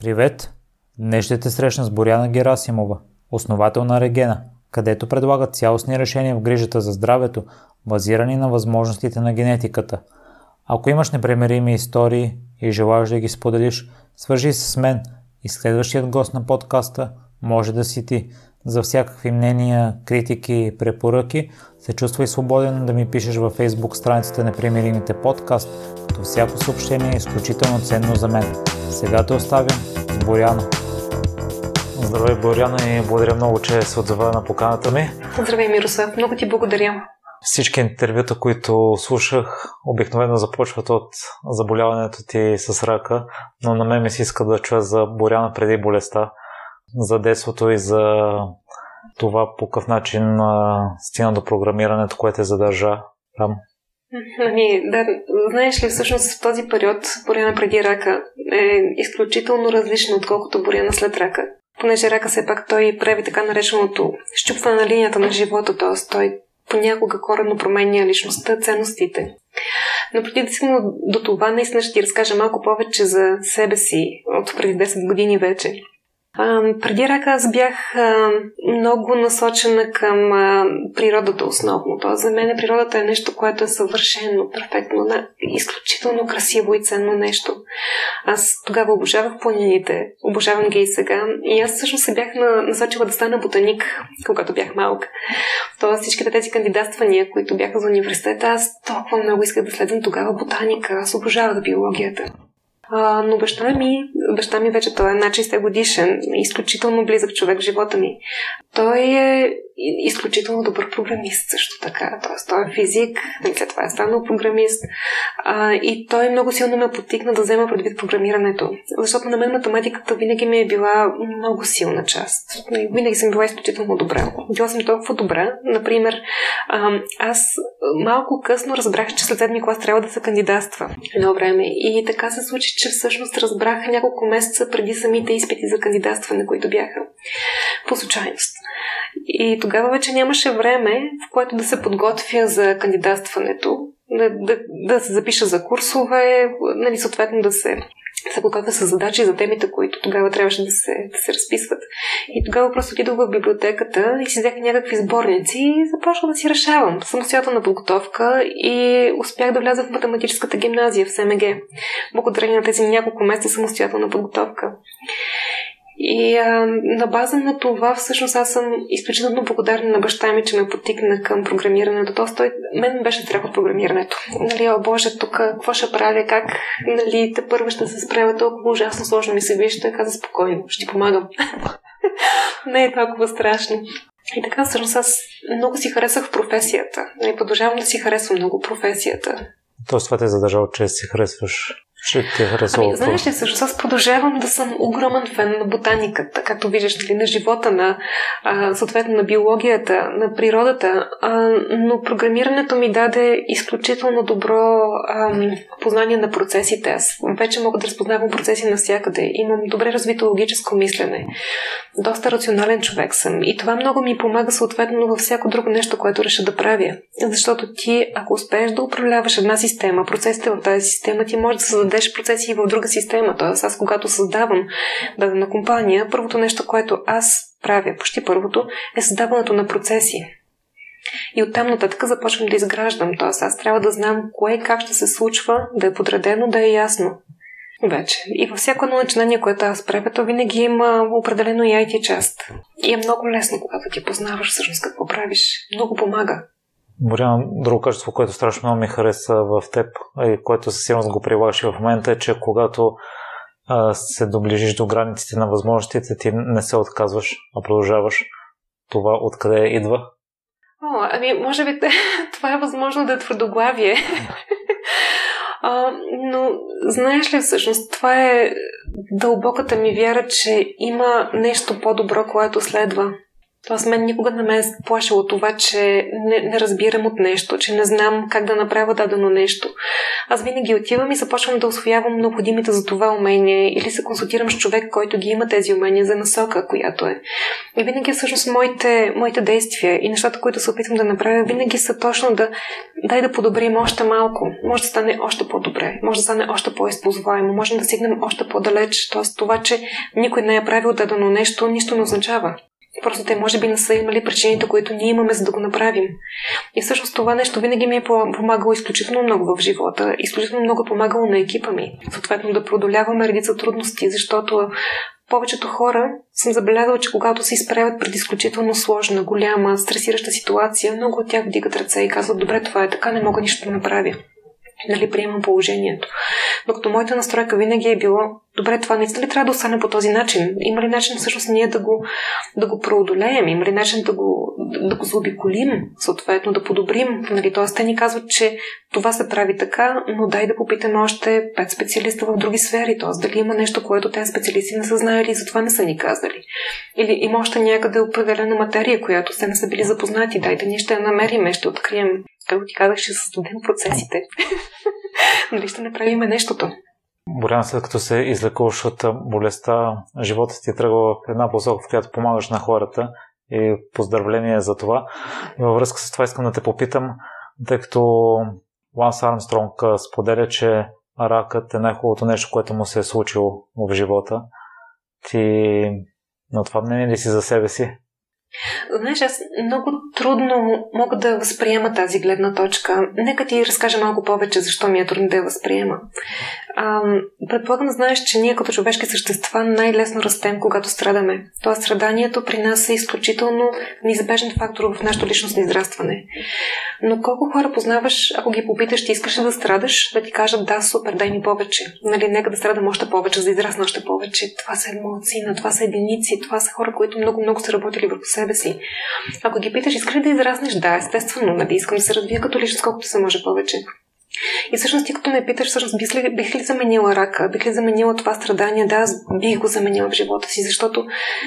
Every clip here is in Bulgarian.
Привет! Днес ще те срещна с Боряна Герасимова, основател на Регена, където предлага цялостни решения в грижата за здравето, базирани на възможностите на генетиката. Ако имаш непремерими истории и желаеш да ги споделиш, свържи се с мен и следващият гост на подкаста може да си ти. За всякакви мнения, критики и препоръки се чувствай свободен да ми пишеш във Facebook страницата на Примеримите подкаст, като всяко съобщение е изключително ценно за мен. Сега те оставям с Боряна. Здравей, Боряна, и благодаря много, че се отзова на поканата ми. Здравей, Мирослав. Много ти благодаря. Всички интервюта, които слушах, обикновено започват от заболяването ти с рака, но на мен ми се иска да чуя за Боряна преди болестта, за детството и за това по какъв начин стигна до програмирането, което е задържа там. Ами, да, знаеш ли, всъщност в този период Боряна преди рака е изключително различна, отколкото Боряна след рака. Понеже рака все пак той прави така нареченото щупване на линията на живота, т.е. той понякога коренно променя личността, ценностите. Но преди да стигна до това, наистина ще ти разкажа малко повече за себе си от преди 10 години вече. А, преди рака аз бях а, много насочена към а, природата основно. То за мен природата е нещо, което е съвършено, перфектно, на, изключително красиво и ценно нещо. Аз тогава обожавах планините, обожавам ги и сега. И аз всъщност се бях насочила да стана ботаник, когато бях малка. Тоест всичките тези кандидатствания, които бяха за университета, аз толкова много исках да следвам тогава ботаника. Аз обожавах биологията. А, но баща ми, баща ми вече той е на 60 годишен, изключително близък човек в живота ми. Той е изключително добър програмист също така. Тоест, той е физик, след това е станал програмист. А, и той много силно ме потикна да взема предвид програмирането. Защото на мен математиката винаги ми е била много силна част. Винаги съм била изключително добра. Била съм толкова добра. Например, а, аз малко късно разбрах, че след седми клас трябва да се кандидатства едно време. И така се случи, че всъщност разбрах няколко месеца преди самите изпити за кандидатстване, които бяха по случайност. И тогава вече нямаше време, в което да се подготвя за кандидатстването, да, да, да се запиша за курсове, нали, съответно да се подготвя с задачи за темите, които тогава трябваше да се, да се разписват. И тогава просто отидох в библиотеката и си взех някакви сборници и започнах да си решавам самостоятелна подготовка и успях да вляза в математическата гимназия в СМГ, благодарение на тези няколко месеца самостоятелна подготовка. И а, на база на това, всъщност, аз съм изключително благодарна на баща ми, че ме потикна към програмирането. Тоест, той, мен беше страх от програмирането. Нали, о боже, тук какво ще правя, как, нали, те първо ще се справя толкова ужасно сложно ми се вижда, каза спокойно, ще помагам. Не е толкова страшно. И така, всъщност, аз много си харесах професията. И нали, продължавам да си харесвам много професията. Тоест, това те е задържало, че си харесваш ще ти е харесало. Ами, знаеш ли, също аз продължавам да съм огромен фен на ботаниката, както виждаш, нали, на живота, на, а, съответно на биологията, на природата, а, но програмирането ми даде изключително добро а, познание на процесите. Аз вече мога да разпознавам процеси навсякъде. Имам добре развито логическо мислене. Доста рационален човек съм. И това много ми помага съответно във всяко друго нещо, което реша да правя. Защото ти, ако успееш да управляваш една система, процесите в тази система, ти може да създаде създадеш процеси и в друга система. Тоест, аз когато създавам дадена компания, първото нещо, което аз правя, почти първото, е създаването на процеси. И оттам нататък започвам да изграждам. Тоест, аз трябва да знам кое как ще се случва, да е подредено, да е ясно. Вече. И във всяко едно начинание, което аз правя, то винаги има определено и IT част. И е много лесно, когато ти познаваш всъщност какво правиш. Много помага. Боряна, друго качество, което страшно много ми хареса в теб и което със сигурност го прилагаш и в момента е, че когато а, се доближиш до границите на възможностите, ти не се отказваш, а продължаваш. Това откъде идва? О, ами, може би това е възможно да е твърдоглавие. а, но знаеш ли всъщност, това е дълбоката ми вяра, че има нещо по-добро, което следва. Тоест, мен никога не ме е плашило това, че не, не разбирам от нещо, че не знам как да направя дадено нещо. Аз винаги отивам и започвам да освоявам необходимите за това умения или се консултирам с човек, който ги има тези умения за насока, която е. И винаги всъщност моите, моите действия и нещата, които се опитвам да направя, винаги са точно да дай да подобрим още малко. Може да стане още по-добре, може да стане още по-използваемо, може да стигнем още по-далеч. Тоест това, че никой не е правил дадено нещо, нищо не означава. Просто те може би не са имали причините, които ние имаме, за да го направим. И всъщност това нещо винаги ми е помагало изключително много в живота. Изключително много помагало на екипа ми. Съответно да преодоляваме редица трудности, защото повечето хора съм забелязала, че когато се изправят пред изключително сложна, голяма, стресираща ситуация, много от тях вдигат ръце и казват, добре, това е така, не мога нищо да направя нали, приемам положението. Докато моята настройка винаги е било, добре, това наистина ли трябва да остане по този начин? Има ли начин всъщност ние да го, да го преодолеем? Има ли начин да го, да го заобиколим, съответно да подобрим? Нали, Тоест, те ни казват, че това се прави така, но дай да попитаме още пет специалиста в други сфери. Т.е. дали има нещо, което тези специалисти не са знаели и затова не са ни казали. Или има още някъде определена материя, която те не са били запознати. Дайте ние ще намерим, ще открием както ти казах, ще създадем процесите. нали ще направим нещото. Боряна, след като се излекуваш от болестта, животът ти е тръгва в една посока, в която помагаш на хората и поздравление за това. И във връзка с това искам да те попитам, тъй като Ланс Армстронг споделя, че ракът е най-хубавото нещо, което му се е случило в живота. Ти на това мнение ли си за себе си? Знаеш, аз много трудно мога да възприема тази гледна точка. Нека ти разкажа малко повече защо ми е трудно да я възприема. А, предполагам, знаеш, че ние като човешки същества най-лесно растем, когато страдаме. Тоест, страданието при нас е изключително неизбежен фактор в нашето личностно израстване. Но колко хора познаваш, ако ги попиташ, ти искаш ли да страдаш, да ти кажат да, супер, дай ми повече. Нали, нека да страдам още повече, за да израсна още повече. Това са емоции, това са единици, това са хора, които много-много са работили върху себе си. Ако ги питаш, искаш ли да израснеш? Да, естествено, нали, искам да се развия като личност, колкото се може повече. И всъщност ти като ме питаш, всъщност бих ли, бих ли заменила рака, бих ли заменила това страдание, да, аз бих го заменила в живота си, защото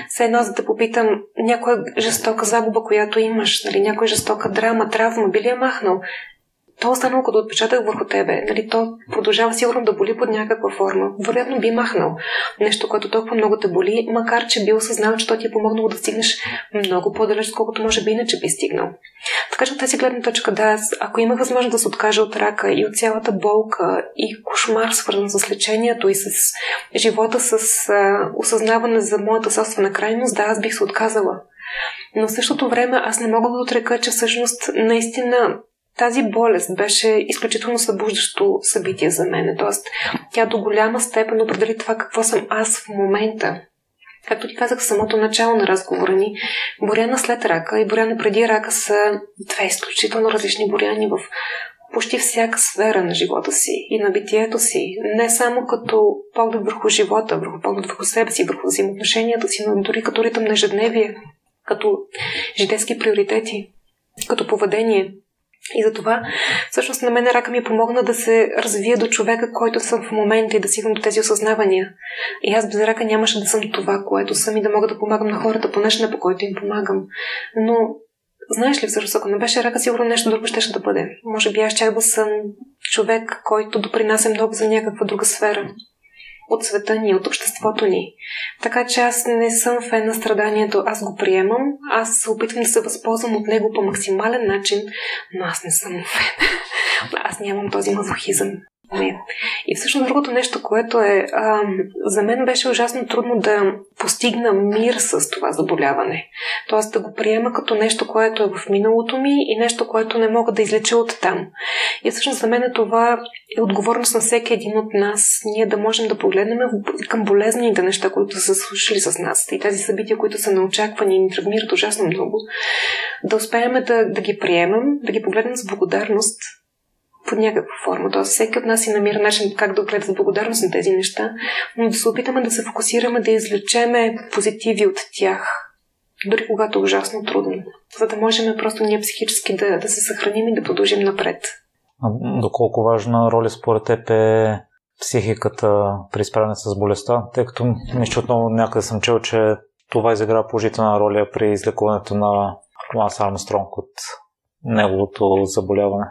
все едно за да попитам някоя жестока загуба, която имаш, нали, някоя жестока драма, травма, би ли я махнал? То останало като отпечатък върху тебе. Нали, то продължава сигурно да боли под някаква форма. Вероятно би махнал нещо, което толкова много те боли, макар че би осъзнал, че то ти е помогнало да стигнеш много по-далеч, колкото може би иначе би стигнал. Така че от тази гледна точка, да, ако има възможност да се откажа от рака и от цялата болка и кошмар, свързан с лечението и с живота, с а, осъзнаване за моята собствена крайност, да, аз бих се отказала. Но в същото време аз не мога да отрека, че всъщност наистина тази болест беше изключително събуждащо събитие за мен. Тоест, тя до голяма степен определи това какво съм аз в момента. Както ти казах в самото начало на разговора ни, Боряна след рака и Боряна преди рака са две изключително различни Боряни в почти всяка сфера на живота си и на битието си. Не само като поглед върху живота, върху поглед върху себе си, върху взаимоотношенията си, но дори като ритъм на ежедневие, като житейски приоритети, като поведение – и затова, всъщност, на мен рака ми помогна да се развия до човека, който съм в момента и да стигна до тези осъзнавания. И аз без рака нямаше да съм това, което съм и да мога да помагам на хората по начина, по който им помагам. Но, знаеш ли, всъщност, ако не беше рака, сигурно нещо друго ще, ще да бъде. Може би аз чак да съм човек, който допринася много за някаква друга сфера от света ни, от обществото ни. Така че аз не съм фен на страданието, аз го приемам, аз се опитвам да се възползвам от него по максимален начин, но аз не съм фен. Аз нямам този мазохизъм. И всъщност другото нещо, което е а, за мен беше ужасно трудно да постигна мир с това заболяване. Тоест да го приема като нещо, което е в миналото ми и нещо, което не мога да излеча от там. И всъщност за мен това е отговорност на всеки един от нас, ние да можем да погледнем към болезните неща, които са случили с нас и тези събития, които са неочаквани и ни травмират ужасно много, да успеем да, да ги приемем, да ги погледнем с благодарност под някаква форма. Тоест, всеки от нас си намира начин как да гледа с благодарност на тези неща, но да се опитаме да се фокусираме, да извлечеме позитиви от тях, дори когато е ужасно трудно, за да можем просто ние психически да, да се съхраним и да продължим напред. Доколко важна роля според теб е психиката при справяне с болестта, тъй като мисля, отново някъде съм чел, че това изигра положителна роля при излекуването на Ланс Армстронг от неговото заболяване?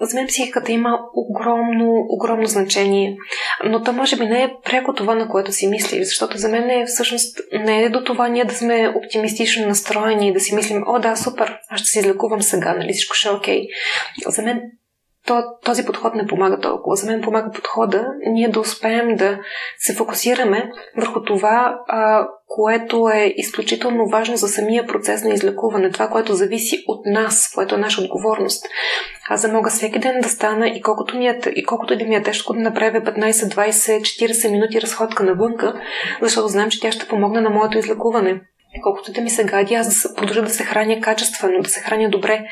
За мен психиката има огромно, огромно значение. Но то може би не е пряко това, на което си мислиш, защото за мен е всъщност не е до това ние да сме оптимистично настроени и да си мислим, о да, супер, аз ще се излекувам сега, нали всичко ще е окей. За мен то, този подход не помага толкова. За мен помага подхода ние да успеем да се фокусираме върху това, а, което е изключително важно за самия процес на излекуване, това, което зависи от нас, което е наша отговорност. Аз да мога всеки ден да стана и колкото, ми е, и колкото да ми е тежко да направя 15, 20, 40 минути разходка навънка, защото знам, че тя ще помогне на моето излекуване. Колкото да ми се гади, аз да продължа да се храня качествено, да се храня добре,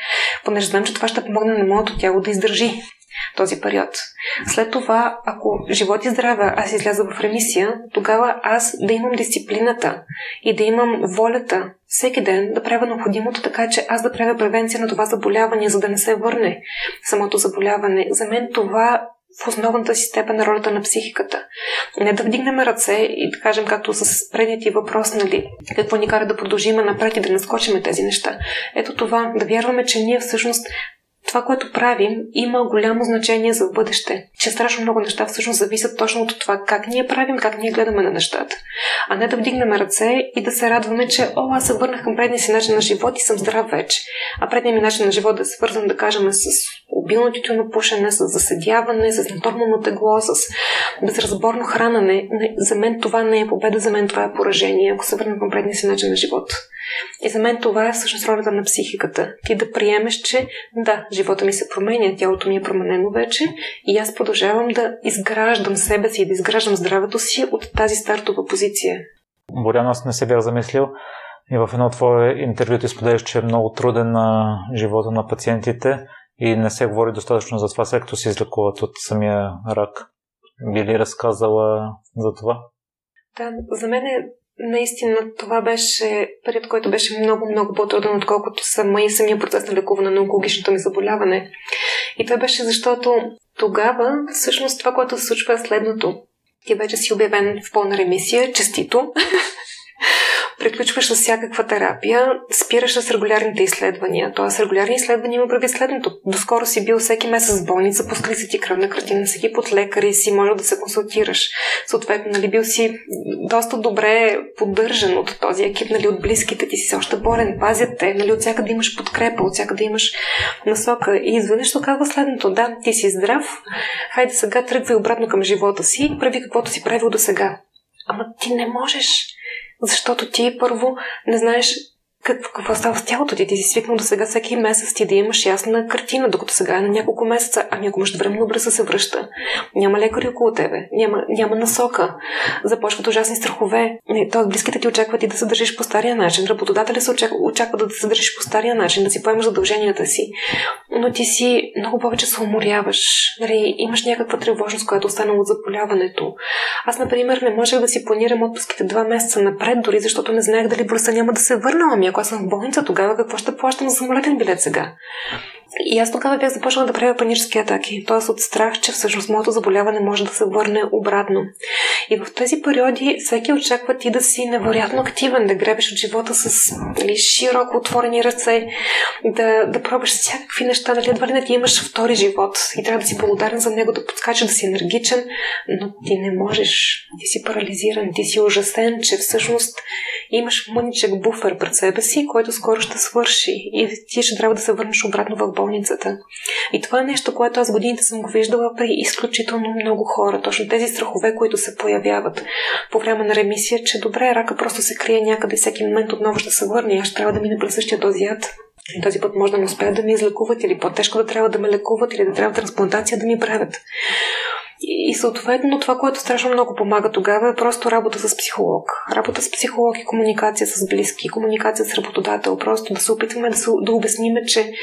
понеже знам, че това ще помогне на моето тяло да издържи този период. След това, ако живот и здраве аз изляза в ремисия, тогава аз да имам дисциплината и да имам волята всеки ден да правя необходимото, така че аз да правя превенция на това заболяване, за да не се върне самото заболяване. За мен това в основната си степен на ролята на психиката. Не да вдигнем ръце и да кажем, както с предния ти въпрос, нали, какво ни кара да продължиме напред и да наскочиме тези неща. Ето това, да вярваме, че ние всъщност това, което правим, има голямо значение за бъдеще. Че страшно много неща всъщност зависят точно от това как ние правим, как ние гледаме на нещата. А не да вдигнем ръце и да се радваме, че о, аз се върнах към предния си начин на живот и съм здрав вече. А предния ми начин на живот да е свързан, да кажем, с обилно пушене, с заседяване, с нормално тегло, с безразборно хранане. За мен това не е победа, за мен това е поражение, ако се върнем към предния си начин на живот. И за мен това е всъщност ролята на психиката. Ти да приемеш, че да, живота ми се променя, тялото ми е променено вече и аз продължавам да изграждам себе си, да изграждам здравето си от тази стартова позиция. Боряна, аз не се бях замислил и в едно твое интервю ти споделяш, че е много труден на живота на пациентите и не се говори достатъчно за това, след като се излекуват от самия рак. Би ли разказала за това? Да, за мен е наистина това беше период, който беше много, много по-труден, отколкото сама и самия процес на лекуване на онкологичното ми заболяване. И това беше защото тогава, всъщност, това, което се случва е следното. Ти вече си обявен в пълна ремисия, честито. Приключваш с всякаква терапия, спираш с регулярните изследвания. Тоест, регулярни изследвания има прави следното. Доскоро си бил всеки месец в болница, пускали си ти кръвна картина, всеки под лекари си може да се консултираш. Съответно, нали, бил си доста добре поддържан от този екип, нали, от близките ти си още болен, пазят те, нали, от да имаш подкрепа, от всяка да имаш насока. И изведнъж казва следното. Да, ти си здрав, хайде сега тръгвай обратно към живота си и прави каквото си правил до сега. Ама ти не можеш. Защото ти първо не знаеш какво, какво става с тялото ти? Ти си свикнал до сега всеки месец ти да имаш ясна картина, докато сега е на няколко месеца, ами ако време бързо се връща. Няма лекари около тебе, няма, няма насока. Започват ужасни страхове. Тоест, близките ти очакват и да се държиш по стария начин. Работодателя се очаква, очаква да се държиш по стария начин, да си поемаш задълженията си. Но ти си много повече се уморяваш. Нали, имаш някаква тревожност, която остана от заболяването. Аз, например, не можех да си планирам отпуските два месеца напред, дори защото не знаех дали болестта няма да се върна. Ами ако аз съм в болница, тогава какво ще плащам за самолетен билет сега? И аз тогава бях започнала да правя панически атаки, т.е. от страх, че всъщност моето заболяване може да се върне обратно. И в тези периоди всеки очаква ти да си невероятно активен, да гребеш от живота с нали, широко отворени ръце, да, да пробваш всякакви неща, нали, едва ли не ти имаш втори живот и трябва да си благодарен за него, да подскачаш, да си енергичен, но ти не можеш. Ти си парализиран, ти си ужасен, че всъщност имаш мъничък буфер пред себе си, който скоро ще свърши и ти ще трябва да се върнеш обратно в болницата. И това е нещо, което аз годините съм го виждала при изключително много хора. Точно тези страхове, които се появяват по време на ремисия, че добре, рака просто се крие някъде всеки момент отново ще се върне. Аз трябва да мина през същия този яд. И този път може да не успеят да ми излекуват или по-тежко да трябва да ме лекуват или да трябва трансплантация да ми правят. И съответно това, което страшно много помага тогава е просто работа с психолог. Работа с психолог и комуникация с близки, комуникация с работодател. Просто да се опитваме да, се, да обясниме, че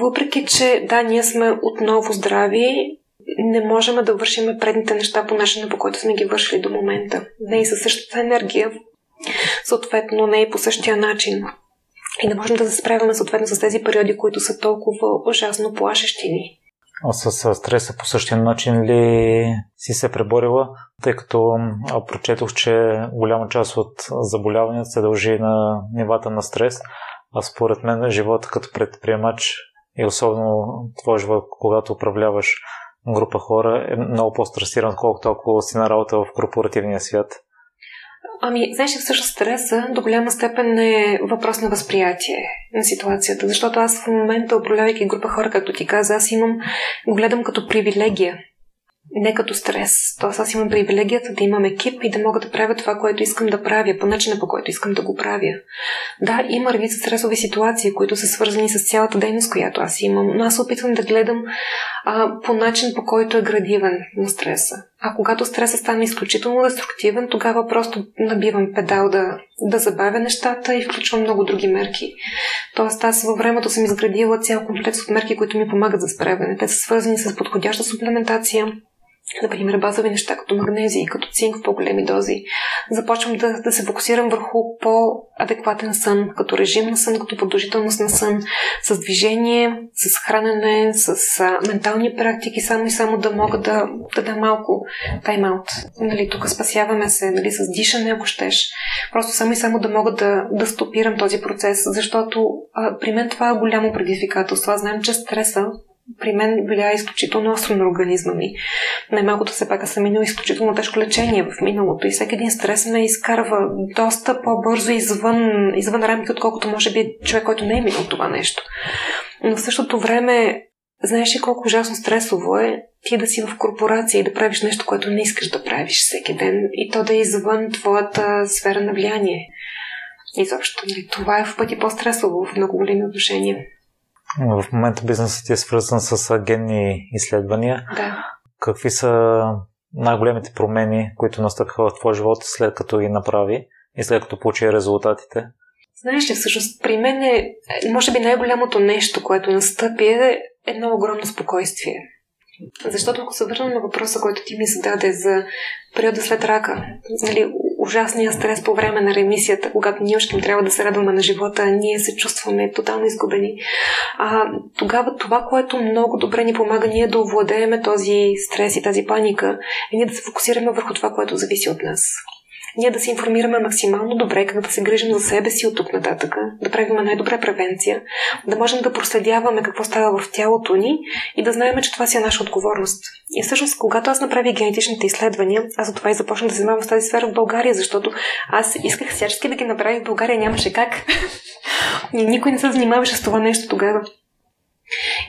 въпреки, че да, ние сме отново здрави, не можем да вършим предните неща по начина, по който сме ги вършили до момента. Не и със същата енергия, съответно не и по същия начин. И не можем да се справяме съответно с тези периоди, които са толкова ужасно плашещи ни. С стреса по същия начин ли си се преборила, тъй като прочетох, че голяма част от заболяванията се дължи на нивата на стрес, а според мен живота като предприемач и особено твой живот, когато управляваш група хора, е много по-стресиран, колкото ако си на работа в корпоративния свят. Ами, знаеш, всъщност стреса до голяма степен е въпрос на възприятие на ситуацията, защото аз в момента, управлявайки група хора, както ти каза, аз имам, го гледам като привилегия не като стрес. Тоест аз имам привилегията да имам екип и да мога да правя това, което искам да правя, по начина по който искам да го правя. Да, има редица стресови ситуации, които са свързани с цялата дейност, която аз имам, но аз опитвам да гледам а, по начин, по който е градивен на стреса. А когато стресът стане изключително деструктивен, тогава просто набивам педал да, да забавя нещата и включвам много други мерки. Тоест аз във времето съм изградила цял комплекс от мерки, които ми помагат за справяне. Те са свързани с подходяща суплементация, например, базови неща, като магнезии, като цинк в по-големи дози. Започвам да, да се фокусирам върху по-адекватен сън, като режим на сън, като продължителност на сън, с движение, с хранене, с а, ментални практики, само и само да мога да, да дам малко тайм-аут. Нали, тук спасяваме се нали, с дишане, ако щеш. Просто само и само да мога да, да стопирам този процес, защото а, при мен това е голямо предизвикателство. Аз знам, че стреса при мен влияе изключително остро на организма ми. Най-малкото все пак съм минала изключително тежко лечение в миналото и всеки един стрес ме изкарва доста по-бързо извън, извън рамки, отколкото може би човек, който не е минал това нещо. Но в същото време, знаеш ли колко ужасно стресово е ти да си в корпорация и да правиш нещо, което не искаш да правиш всеки ден и то да е извън твоята сфера на влияние. Изобщо, нали, това е в пъти по-стресово в много големи отношения. В момента бизнесът ти е свързан с генни изследвания. Да. Какви са най-големите промени, които настъпиха в твоя живот след като ги направи и след като получи резултатите? Знаеш ли, всъщност при мен е, може би най-голямото нещо, което настъпи е едно огромно спокойствие. Защото ако се върнем на въпроса, който ти ми зададе за периода след рака, нали, ужасния стрес по време на ремисията, когато ние още трябва да се радваме на живота, ние се чувстваме тотално изгубени. А, тогава това, което много добре ни помага ние да овладееме този стрес и тази паника, е ние да се фокусираме върху това, което зависи от нас ние да се информираме максимално добре как да се грижим за себе си от тук нататък, да правим най-добра превенция, да можем да проследяваме какво става в тялото ни и да знаем, че това си е наша отговорност. И всъщност, когато аз направих генетичните изследвания, аз за това и започнах да се занимавам с тази сфера в България, защото аз исках всячески да ги направя в България, нямаше как. Никой не се занимаваше с това нещо тогава.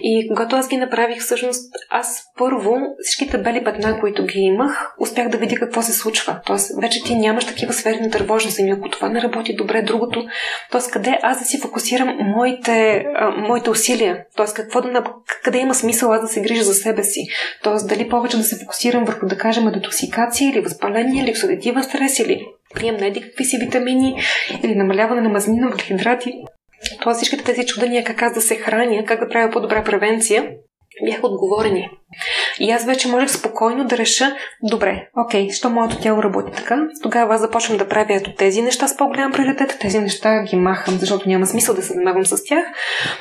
И когато аз ги направих, всъщност, аз първо всичките бели петна, които ги имах, успях да видя какво се случва. Тоест, вече ти нямаш такива сфери на тревожност. И ако това не работи добре, другото, т.е. къде аз да си фокусирам моите, а, моите усилия? Т.е. какво да, къде има смисъл аз да се грижа за себе си? Т.е. дали повече да се фокусирам върху, да кажем, детоксикация или възпаление, или оксидативен стрес, или прием на еди какви си витамини, или намаляване на мазнина, въглехидрати. Това всичките тези чудения как аз да се храня, как да правя по-добра превенция, бяха отговорени. И аз вече можех спокойно да реша, добре, окей, що моето тяло работи така, тогава аз започвам да правя ето тези неща с по-голям приоритет, тези неща ги махам, защото няма смисъл да се занимавам с тях.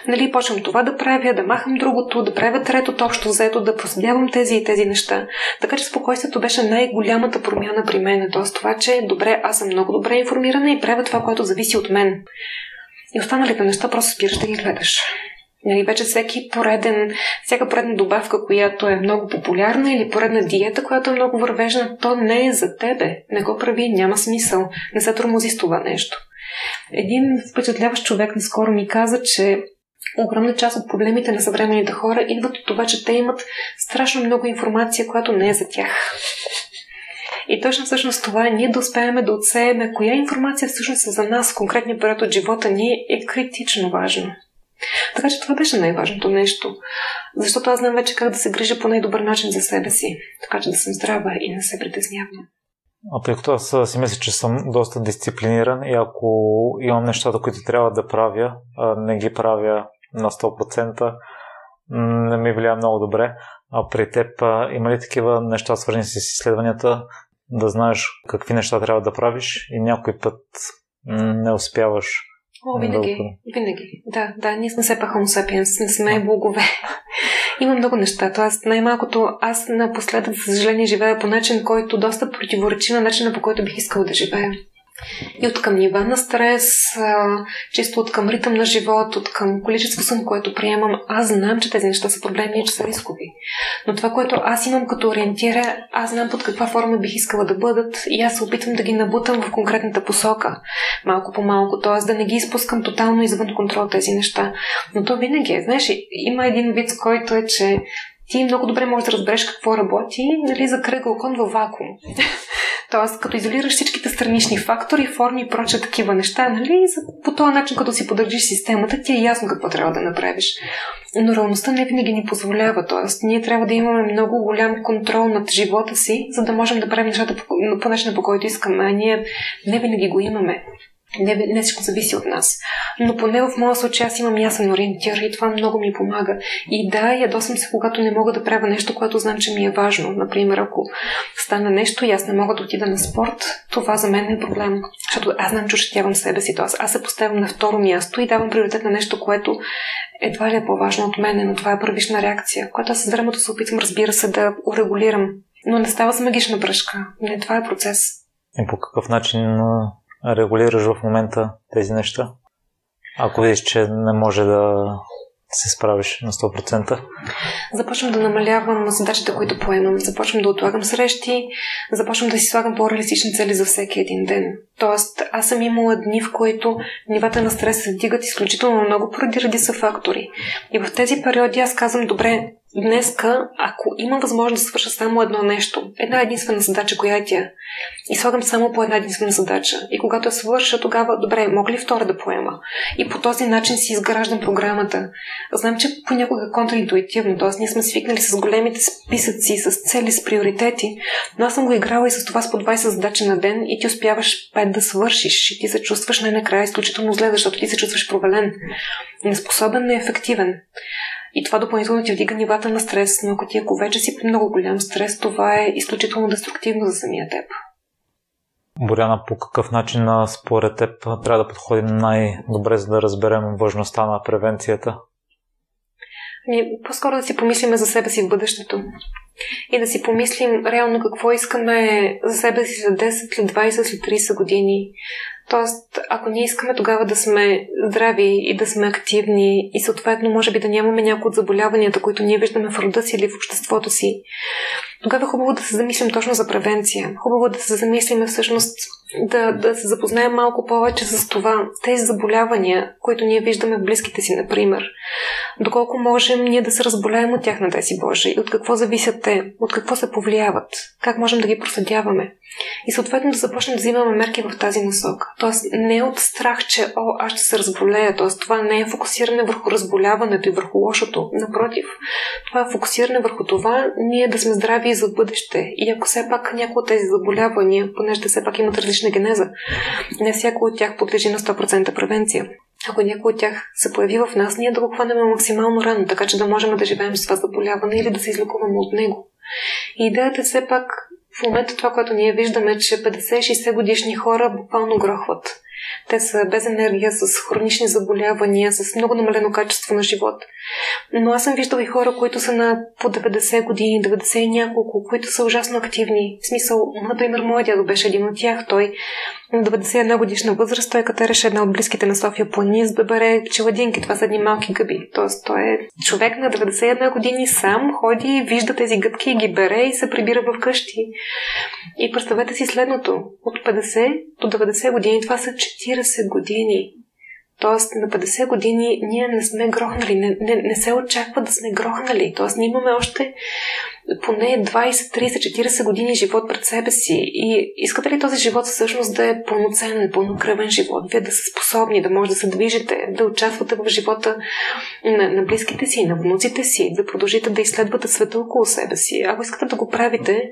Нали, почвам това да правя, да махам другото, да правя третото общо взето, да проследявам тези и тези неща. Така че спокойствието беше най-голямата промяна при мен. Тоест това, че добре, аз съм много добре информирана и правя това, което зависи от мен. И останалите неща просто спираш да ги гледаш. Нали, вече всеки пореден, всяка поредна добавка, която е много популярна или поредна диета, която е много вървежна, то не е за тебе. Не го прави, няма смисъл. Не се тормози с това нещо. Един впечатляващ човек наскоро ми каза, че огромна част от проблемите на съвременните хора идват от това, че те имат страшно много информация, която не е за тях. И точно всъщност това е ние да успеем да отсееме коя информация всъщност е за нас в конкретния период от живота ни е критично важно. Така че това беше най-важното нещо. Защото аз знам вече как да се грижа по най-добър начин за себе си. Така че да съм здрава и не се притеснявам. А тъй като аз си мисля, че съм доста дисциплиниран и ако имам нещата, които трябва да правя, не ги правя на 100%, не ми влияе много добре. А при теб има ли такива неща, свързани с изследванията, да знаеш какви неща трябва да правиш и някой път не успяваш. О, винаги, да винаги. Да, да, ние сме все пак homo sapiens, не сме богове. Има много неща. Тоест, най-малкото аз напоследък, за съжаление, живея по начин, който доста противоречи на начина, по който бих искала да живея. И от към нива на стрес, чисто от към ритъм на живот, от към количество сън, което приемам, аз знам, че тези неща са проблемни и че са рискови. Но това, което аз имам като ориентира, аз знам под каква форма бих искала да бъдат и аз се опитвам да ги набутам в конкретната посока, малко по малко, т.е. да не ги изпускам тотално извън контрол тези неща. Но то винаги е. Знаеш, има един вид, който е, че ти много добре можеш да разбереш какво работи, нали, за кръгъл кон във вакуум. Тоест, като изолираш всичките странични фактори, форми и проче такива неща, нали, по този начин, като си поддържиш системата, ти е ясно какво трябва да направиш. Но реалността не винаги ни позволява. Тоест, ние трябва да имаме много голям контрол над живота си, за да можем да правим нещата по, по начина, по който искаме. А ние не винаги го имаме. Не, не всичко зависи от нас. Но поне в моя случай аз имам ясен ориентир и това много ми помага. И да, ядосвам се, когато не мога да правя нещо, което знам, че ми е важно. Например, ако стане нещо и аз не мога да отида на спорт, това за мен е проблем. Защото аз знам, че ощетявам себе си. Тоест, аз се поставям на второ място и давам приоритет на нещо, което едва ли е по-важно от мен, но това е първична реакция, която аз с времето се опитвам, разбира се, да урегулирам. Но не става с магична бръшка. Не, това е процес. И по какъв начин регулираш в момента тези неща? Ако видиш, че не може да се справиш на 100%? Започвам да намалявам задачите, които поемам. Започвам да отлагам срещи, започвам да си слагам по-реалистични цели за всеки един ден. Тоест, аз съм имала дни, в които нивата на стрес се дигат изключително много поради редица фактори. И в тези периоди аз казвам, добре, днеска, ако имам възможност да свърша само едно нещо, една единствена задача, коя е тя, и слагам само по една единствена задача, и когато я свърша, тогава, добре, мога ли втора да поема? И по този начин си изграждам програмата. Знам, че понякога е контраинтуитивно, т.е. ние сме свикнали с големите списъци, с цели, с приоритети, но аз съм го играла и с това с по 20 задачи на ден и ти успяваш 5 да свършиш и ти се чувстваш най-накрая изключително зле, защото ти се чувстваш провален, неспособен, неефективен. И това допълнително ти вдига нивата на стрес, но ако ти ако вече си много голям стрес, това е изключително деструктивно за самия теб. Боряна, по какъв начин според теб трябва да подходим най-добре, за да разберем важността на превенцията? Ами, по-скоро да си помислиме за себе си в бъдещето. И да си помислим реално какво искаме за себе си за 10, след 20, след 30 години. Тоест, ако ние искаме тогава да сме здрави и да сме активни и съответно може би да нямаме някои от заболяванията, които ние виждаме в рода си или в обществото си, тогава е хубаво да се замислим точно за превенция. Хубаво да се замислим всъщност да, да се запознаем малко повече с това, тези заболявания, които ние виждаме в близките си, например. Доколко можем ние да се разболеем от тях на тези Божи и от какво зависят те, от какво се повлияват, как можем да ги проследяваме. И съответно да започнем да взимаме мерки в тази насока. Тоест не от страх, че о, аз ще се разболея. Тоест това не е фокусиране върху разболяването и върху лошото. Напротив, това е фокусиране върху това ние да сме здрави и за бъдеще. И ако все пак някои от тези заболявания, понеже все пак имат различна генеза, не всяко от тях подлежи на 100% превенция. Ако някой от тях се появи в нас, ние да го хванем максимално рано, така че да можем да живеем с това заболяване или да се излекуваме от него. И идеята е все пак в момента това, което ние виждаме, че 50-60 годишни хора буквално грохват. Те са без енергия, с хронични заболявания, с много намалено качество на живот. Но аз съм виждала и хора, които са на по 90 години, 90 и няколко, които са ужасно активни. В смисъл, например, моят дядо беше един от тях. Той на 91 годишна възраст той катереше една от близките на София плани с бебере челадинки. Това са едни малки гъби. Тоест той е човек на 91 години сам, ходи, вижда тези гъбки ги бере и се прибира в къщи. И представете си следното. От 50 до 90 години това са 40 години. Тоест на 50 години ние не сме грохнали, не, не, не се очаква да сме грохнали. Тоест ние имаме още поне 20, 30, 40 години живот пред себе си. И искате ли този живот всъщност да е пълноценен, пълнокръвен живот? Вие да са способни, да може да се движите, да участвате в живота на, на близките си, на внуците си, да продължите да изследвате света около себе си. Ако искате да го правите,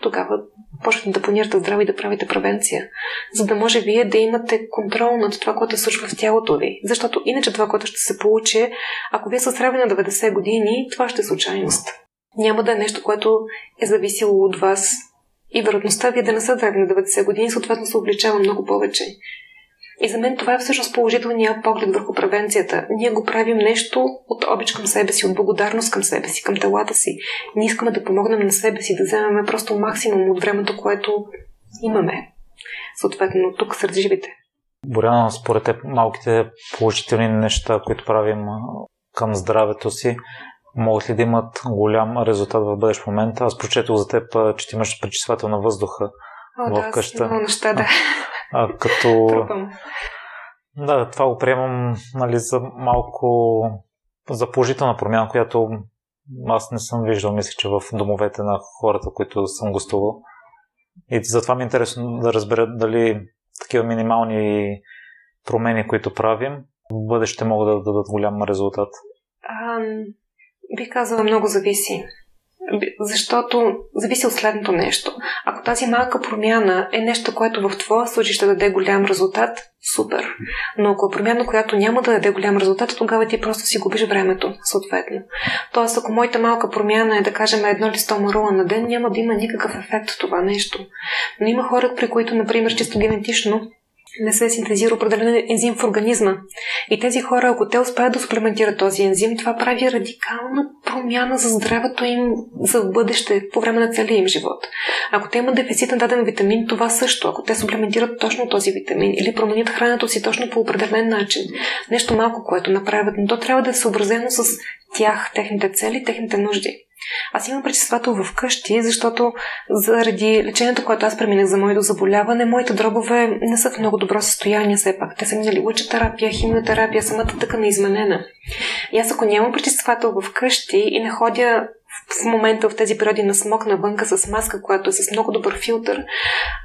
тогава почнете да планирате здраве и да правите превенция, за да може вие да имате контрол над това, което се случва в тялото ви. Защото иначе това, което ще се получи, ако вие са здрави на 90 години, това ще е случайност. Няма да е нещо, което е зависило от вас и вероятността вие да не са здрави на 90 години, съответно се обличава много повече. И за мен това е всъщност положителният поглед върху превенцията. Ние го правим нещо от обич към себе си, от благодарност към себе си, към телата си. Ние искаме да помогнем на себе си, да вземем просто максимум от времето, което имаме. Съответно, тук сред живите. Боряна, според теб, малките положителни неща, които правим към здравето си, могат ли да имат голям резултат в бъдещ момент? Аз прочетох за теб, че ти имаш пречиствател на въздуха О, в да, къща. Много неща, да. А, като... Да, това го приемам нали, за малко за положителна промяна, която аз не съм виждал, мисля, че в домовете на хората, които съм гостувал. И затова ми е интересно да разбера дали такива минимални промени, които правим, в бъдеще могат да дадат голям резултат. А, бих казала, много зависи. Защото зависи от следното нещо. Ако тази малка промяна е нещо, което в твоя случай ще даде голям резултат, супер. Но ако е промяна, която няма да даде голям резултат, тогава ти просто си губиш времето, съответно. Тоест, ако моята малка промяна е да кажем едно листо марула на ден, няма да има никакъв ефект това нещо. Но има хора, при които, например, чисто генетично, не се синтезира определен ензим в организма. И тези хора, ако те успеят да суплементират този ензим, това прави радикална промяна за здравето им за бъдеще, по време на целия им живот. Ако те имат дефицит на даден витамин, това също. Ако те суплементират точно този витамин или променят храненето си точно по определен начин, нещо малко, което направят, но то трябва да е съобразено с тях, техните цели, техните нужди. Аз имам пречиствател вкъщи, защото заради лечението, което аз преминах за моето заболяване, моите дробове не са в много добро състояние все пак. Те са минали лъчетерапия, химиотерапия, самата тъкана е изменена. И аз ако нямам пречиствател вкъщи и не ходя в момента в тези периоди на смок навънка с маска, която е с много добър филтър,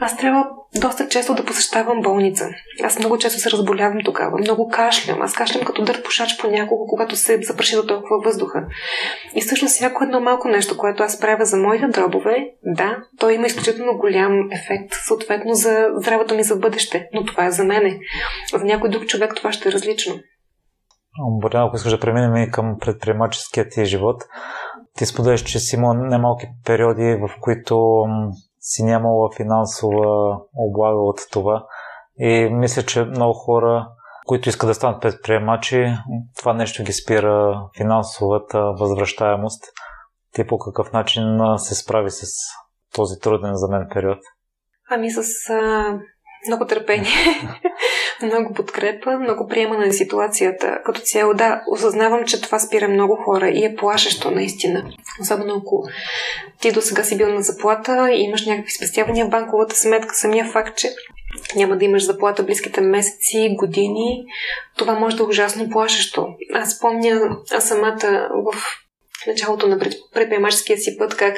аз трябва доста често да посещавам болница. Аз много често се разболявам тогава, много кашлям. Аз кашлям като дърт пушач по няколко, когато се запраши до толкова въздуха. И всъщност всяко едно малко нещо, което аз правя за моите дробове, да, то има изключително голям ефект, съответно за здравето ми за бъдеще. Но това е за мене. За някой друг човек това ще е различно. Боряна, ако искаш да преминем и към предприемаческия ти живот, ти споделяш, че си имал немалки периоди, в които си нямала финансова облага от това. И мисля, че много хора, които искат да станат предприемачи, това нещо ги спира финансовата възвръщаемост. Ти по какъв начин се справи с този труден за мен период? Ами с а, много търпение, много подкрепа, много приемане на ситуацията. Като цяло, да, осъзнавам, че това спира много хора и е плашещо наистина. Особено ако ти до сега си бил на заплата и имаш някакви спестявания в банковата сметка, самия факт, че няма да имаш заплата близките месеци, години, това може да е ужасно плашещо. Аз помня, аз самата в началото на предприемаческия си път, как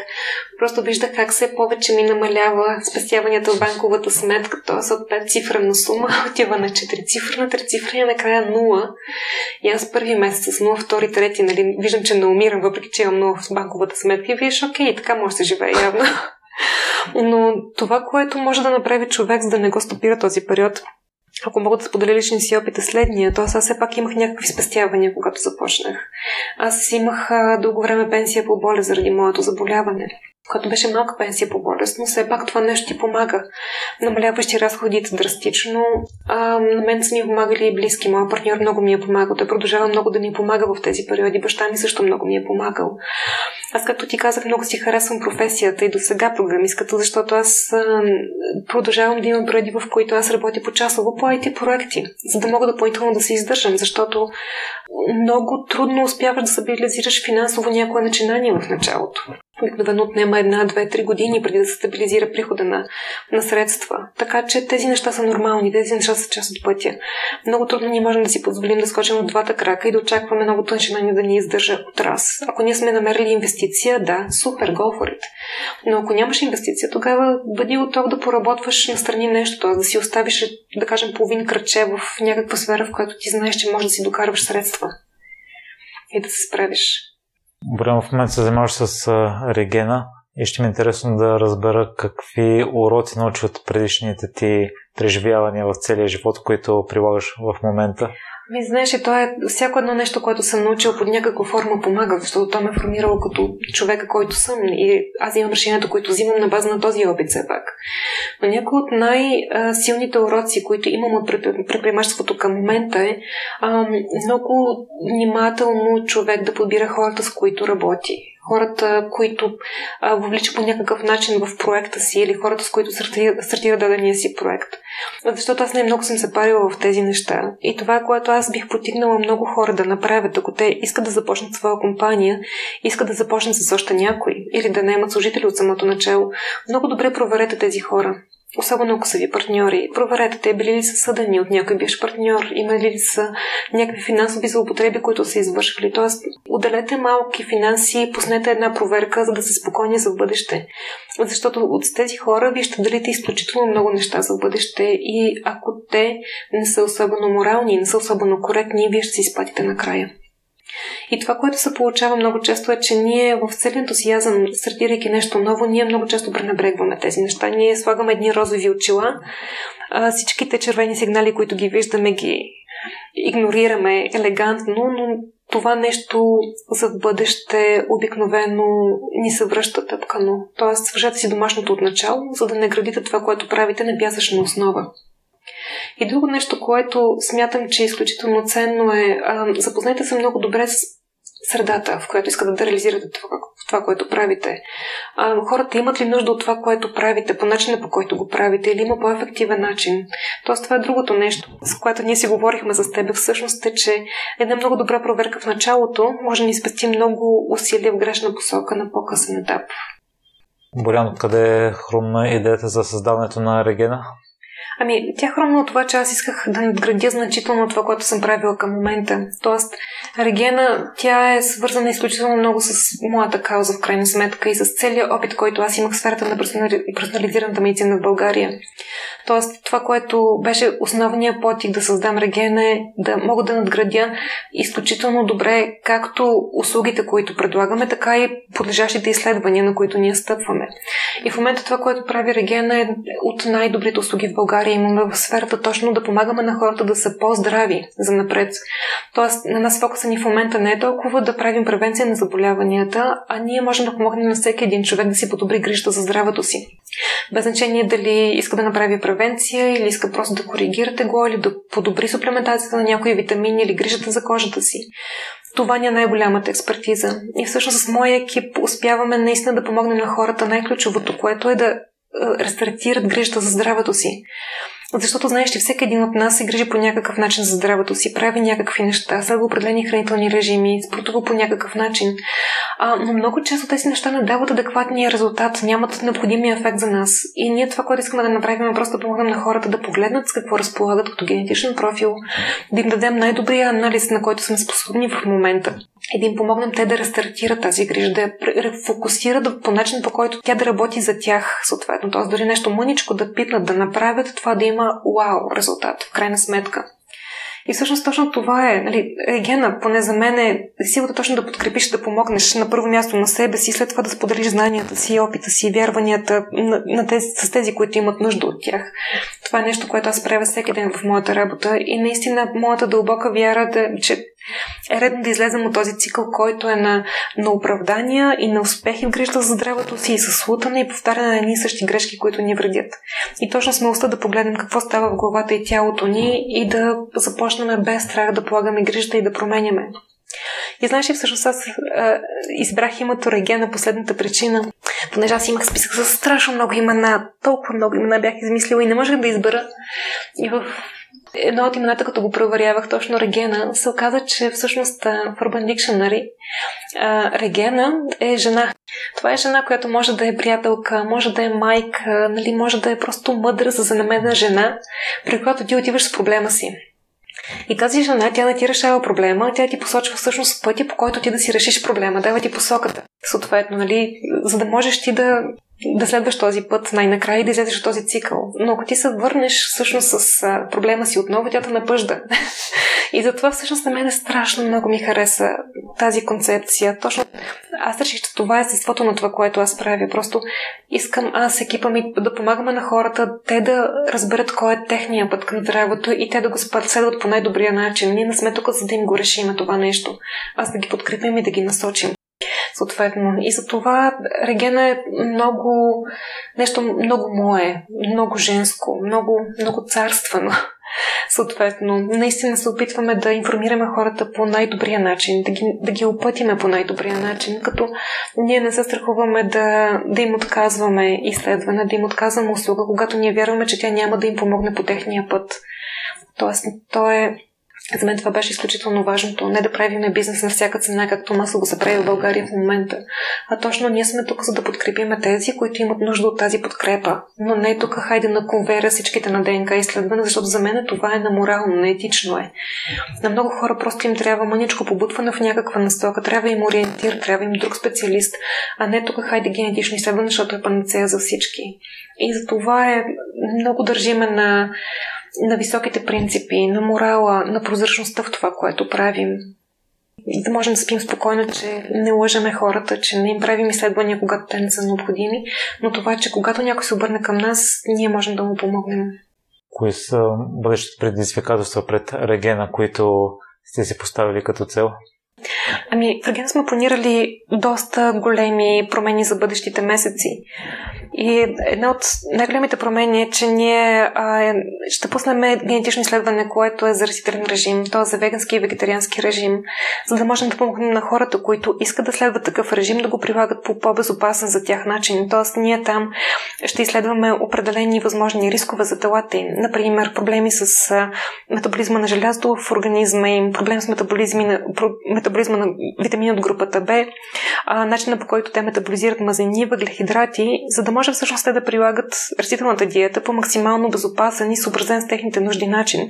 просто виждах как все повече ми намалява спестяванията в банковата сметка, т.е. от 5 цифрена сума отива на 4 цифрена, 3 цифра и накрая 0. И аз първи месец с 0, втори, трети, нали, виждам, че не умирам, въпреки че имам 0 в банковата сметка и виж, окей, така може да се живее явно. Но това, което може да направи човек, за да не го стопира този период, ако мога да споделя личния си опит е следния, то аз все пак имах някакви спестявания, когато започнах. Аз имах дълго време пенсия по болест заради моето заболяване която беше малка пенсия по болест, но все пак това нещо ти помага. Намаляващи разходите драстично. А, на мен са ми помагали и близки. Моят партньор много ми е помагал. Той продължава много да ми помага в тези периоди. Баща ми също много ми е помагал. Аз, както ти казах, много си харесвам професията и до сега програмистката, защото аз а, продължавам да имам периоди, в които аз работя по часово по IT проекти, за да мога допълнително да се издържам, защото много трудно успяваш да стабилизираш финансово някое начинание в началото. Обикновено отнема една, две, три години преди да се стабилизира прихода на, на средства. Така че тези неща са нормални, тези неща са част от пътя. Много трудно ние можем да си позволим да скочим от двата крака и да очакваме новото начинание да ни издържа от раз. Ако ние сме намерили инвестиция, да, супер, go for it. Но ако нямаш инвестиция, тогава бъди готов да поработваш настрани нещо, т.е. да си оставиш, да кажем, половин кръче в някаква сфера, в която ти знаеш, че можеш да си докарваш средства и да се справиш. Боряна, в момента се занимаваш с регена и ще ми е интересно да разбера какви уроци научи от предишните ти преживявания в целия живот, които прилагаш в момента. Ми, знаеш, то е всяко едно нещо, което съм научила под някаква форма помага, защото то ме е формирало като човека, който съм и аз имам решението, които взимам на база на този опит все пак. Но някои от най-силните уроци, които имам от предприемачеството към момента е много внимателно човек да подбира хората, с които работи хората, които а, въвлича по някакъв начин в проекта си или хората, с които стартира, стартира дадения си проект. Защото аз най-много съм се парила в тези неща. И това, което аз бих потигнала много хора да направят, ако те искат да започнат своя компания, искат да започнат с още някой или да наемат служители от самото начало, много добре проверете тези хора. Особено ако са ви партньори. Проверете, те били ли са съдени от някой биш партньор, имали ли са някакви финансови злоупотреби, които са извършвали. Тоест, отделете малки финанси пуснете една проверка, за да се спокойни за бъдеще. Защото от тези хора вие ще делите изключително много неща за бъдеще и ако те не са особено морални, не са особено коректни, вие ще се изпатите накрая. И това, което се получава много често е, че ние в целия ентусиазъм, стартирайки нещо ново, ние много често пренебрегваме тези неща. Ние слагаме едни розови очила, а, всичките червени сигнали, които ги виждаме, ги игнорираме елегантно, но това нещо за бъдеще обикновено ни се връща тъпкано. Тоест, свържете си домашното от начало, за да не градите това, което правите на пясъчна основа. И друго нещо, което смятам, че е изключително ценно е, запознайте се много добре с средата, в която искате да реализирате това, това което правите. Хората имат ли нужда от това, което правите, по начина по който го правите, или има по-ефективен начин? Тоест, това е другото нещо, с което ние си говорихме с теб. Всъщност е, че една много добра проверка в началото може да ни спести много усилия в грешна посока на по-късен етап. Борян, откъде е хрумна идеята за създаването на Регена? Ами, тя хромна от това, че аз исках да надградя значително това, което съм правила към момента. Тоест, Регена, тя е свързана изключително много с моята кауза, в крайна сметка, и с целият опит, който аз имах в сферата на персонализираната медицина в България. Тоест, това, което беше основният потик да създам Регена е да мога да надградя изключително добре както услугите, които предлагаме, така и подлежащите изследвания, на които ние стъпваме. И в момента това, което прави Регена е от най-добрите услуги в България. Имаме в сферата точно да помагаме на хората да са по-здрави за напред. Тоест, на нас фокуса ни в момента не е толкова да правим превенция на заболяванията, а ние можем да помогнем на всеки един човек да си подобри грижата за здравето си. Без значение дали иска да направи превенция или иска просто да коригира тегло или да подобри суплементацията на някои витамини или грижата за кожата си. Това ни е най-голямата експертиза. И всъщност с моя екип успяваме наистина да помогнем на хората най-ключовото, което е да рестартират грижата за здравето си. Защото, знаеш, че всеки един от нас се грижи по някакъв начин за здравето си, прави някакви неща, следва определени хранителни режими, спортува по някакъв начин. А, но много често тези неща не дават адекватния резултат, нямат необходимия ефект за нас. И ние това, което искаме да направим е просто да помогнем на хората да погледнат с какво разполагат като генетичен профил, да им дадем най-добрия анализ, на който сме способни в момента и да им помогнем те да рестартират тази грижа, да я рефокусират по начин, по който тя да работи за тях, съответно. Тоест, дори нещо мъничко да пипнат, да направят, това да има вау резултат, в крайна сметка. И всъщност точно това е. Нали, Егена, поне за мен е силата точно да подкрепиш, да помогнеш на първо място на себе си, след това да споделиш знанията си, опита си, вярванията на, на тези, с тези, които имат нужда от тях. Това е нещо, което аз правя всеки ден в моята работа и наистина моята дълбока вяра, да, че е редно да излезем от този цикъл, който е на, на оправдания и на успехи в грижата за здравето си и със лутане и повтаряне на едни същи грешки, които ни вредят. И точно смелостта да погледнем какво става в главата и тялото ни и да започнем без страх да полагаме грижата и да променяме. И знаеш ли, всъщност аз а, избрах името Реге на последната причина, понеже аз имах списък с страшно много имена, толкова много имена бях измислила и не можех да избера. И в едно от имената, като го проверявах точно Регена, се оказа, че всъщност в Urban Dictionary Регена е жена. Това е жена, която може да е приятелка, може да е майка, нали, може да е просто мъдра, за занамена жена, при която ти отиваш с проблема си. И тази жена, тя не ти решава проблема, тя ти посочва всъщност пътя, по който ти да си решиш проблема, дава ти посоката. Съответно, нали, за да можеш ти да да следваш този път най-накрая и да излезеш от този цикъл. Но ако ти се върнеш всъщност с проблема си отново, тя те напъжда. и затова всъщност на мен страшно много ми хареса тази концепция. Точно аз реших, че това е естеството на това, което аз правя. Просто искам аз, екипа ми, да помагаме на хората, те да разберат кой е техния път към здравето и те да го следват по най-добрия начин. Ние не сме тук, за да им го решим това нещо. Аз да ги подкрепим и да ги насочим съответно. И за това Регена е много, нещо много мое, много женско, много, много царствено. Съответно, наистина се опитваме да информираме хората по най-добрия начин, да ги, да ги опътиме по най-добрия начин, като ние не се страхуваме да, да им отказваме изследване, да им отказваме услуга, когато ние вярваме, че тя няма да им помогне по техния път. Тоест, то е за мен това беше изключително важното. Не да правим бизнес на всяка цена, както масово се прави в България в момента. А точно ние сме тук, за да подкрепим тези, които имат нужда от тази подкрепа. Но не тук, хайде на конвера всичките на ДНК изследване, защото за мен това е наморално, неетично е. На много хора просто им трябва мъничко побутване в някаква настока, трябва им ориентир, трябва им друг специалист, а не тук, хайде генетично изследване, защото е панацея за всички. И за това е много държиме на на високите принципи, на морала, на прозрачността в това, което правим. Да можем да спим спокойно, че не лъжаме хората, че не им правим изследвания, когато те не са необходими, но това, че когато някой се обърне към нас, ние можем да му помогнем. Кои са бъдещите предизвикателства пред Регена, които сте си поставили като цел? Ами, в Реген сме планирали доста големи промени за бъдещите месеци. И една от най-големите промени е, че ние а, ще пуснем генетично изследване, което е за растителен режим, т.е. за вегански и вегетариански режим, за да можем да помогнем на хората, които искат да следват такъв режим, да го прилагат по по-безопасен за тях начин. Т.е. ние там ще изследваме определени възможни рискове за телата им. Например, проблеми с метаболизма на желязо в организма им, проблем с метаболизми на, метаболизма на витамини от групата Б, начина по който те метаболизират мазнини, въглехидрати, за да може всъщност те да прилагат растителната диета по максимално безопасен и съобразен с техните нужди начин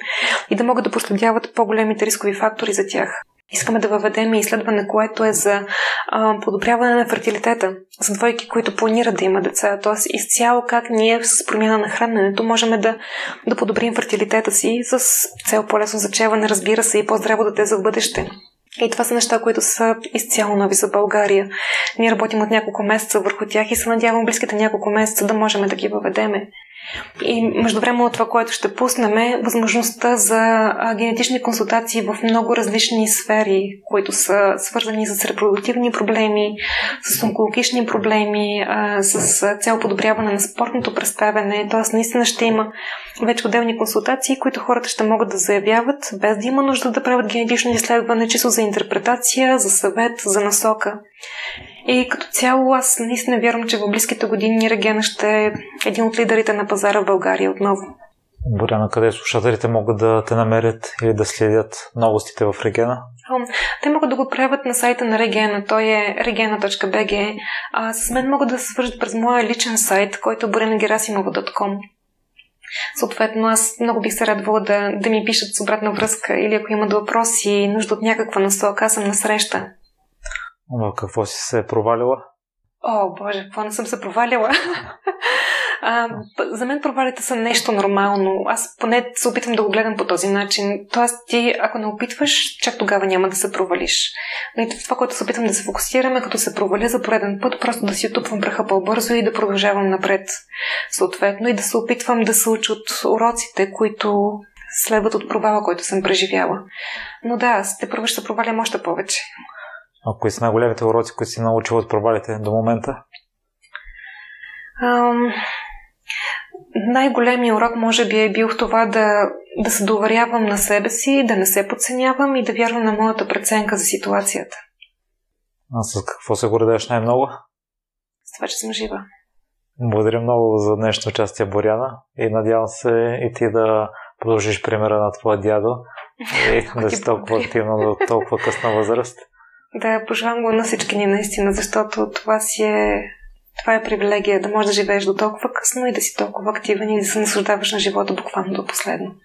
и да могат да проследяват по-големите рискови фактори за тях. Искаме да въведем изследване, което е за а, подобряване на фертилитета, за двойки, които планират да имат деца. Тоест, изцяло как ние с промяна на храненето можем да, да подобрим фертилитета си с цел по-лесно зачеване, разбира се, и по-здраво дете за бъдеще. И това са неща, които са изцяло нови за България. Ние работим от няколко месеца върху тях и се надявам близките няколко месеца да можем да ги въведеме. И междувременно това, което ще пуснем е възможността за генетични консултации в много различни сфери, които са свързани с репродуктивни проблеми, с онкологични проблеми, с цел подобряване на спортното представяне. Т.е. наистина ще има вече отделни консултации, които хората ще могат да заявяват, без да има нужда да правят генетично изследване, чисто за интерпретация, за съвет, за насока. И като цяло аз наистина вярвам, че в близките години Регена ще е един от лидерите на пазара в България отново. Боряна, къде слушателите могат да те намерят или да следят новостите в Регена? Те могат да го правят на сайта на Регена. Той е regena.bg. А с мен могат да се свържат през моя личен сайт, който е borenagerasimova.com. Съответно, аз много бих се радвала да, да ми пишат с обратна връзка или ако имат въпроси и нужда от някаква насока, аз съм на среща. В какво си се е провалила? О, боже, какво не съм се провалила? а, за мен провалите са нещо нормално. Аз поне се опитвам да го гледам по този начин. Тоест, ти, ако не опитваш, чак тогава няма да се провалиш. И това, което се опитвам да се фокусираме, като се проваля за пореден път, просто да си отупвам праха по-бързо и да продължавам напред. Съответно и да се опитвам да се уча от уроците, които следват от провала, който съм преживяла. Но да, те първо ще провалям още повече. А кои са най-големите уроци, които си научил от провалите до момента? Ам... Най-големият урок може би е бил в това да, да се доверявам на себе си, да не се подценявам и да вярвам на моята преценка за ситуацията. А с какво се гордееш най-много? С това, че съм жива. Благодаря много за днешното участие, Боряна. И надявам се и ти да продължиш примера на твоя дядо и да си толкова активна до толкова късна възраст. Да, пожелавам го на всички ни наистина, защото това си е това е привилегия да можеш да живееш до толкова късно и да си толкова активен и да се наслаждаваш на живота буквално до последно.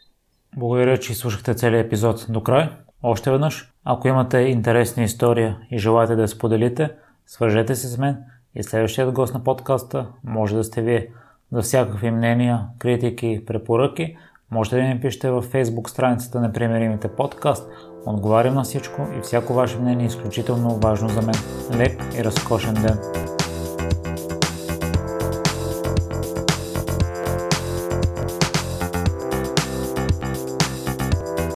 Благодаря, че слушахте целият епизод до край. Още веднъж, ако имате интересна история и желаете да я споделите, свържете се с мен И следващият гост на подкаста може да сте вие. За всякакви мнения, критики, препоръки, можете да ни пишете във Facebook страницата на Примеримите подкаст. Отговарям на всичко и всяко ваше мнение е изключително важно за мен. Лек и разкошен ден!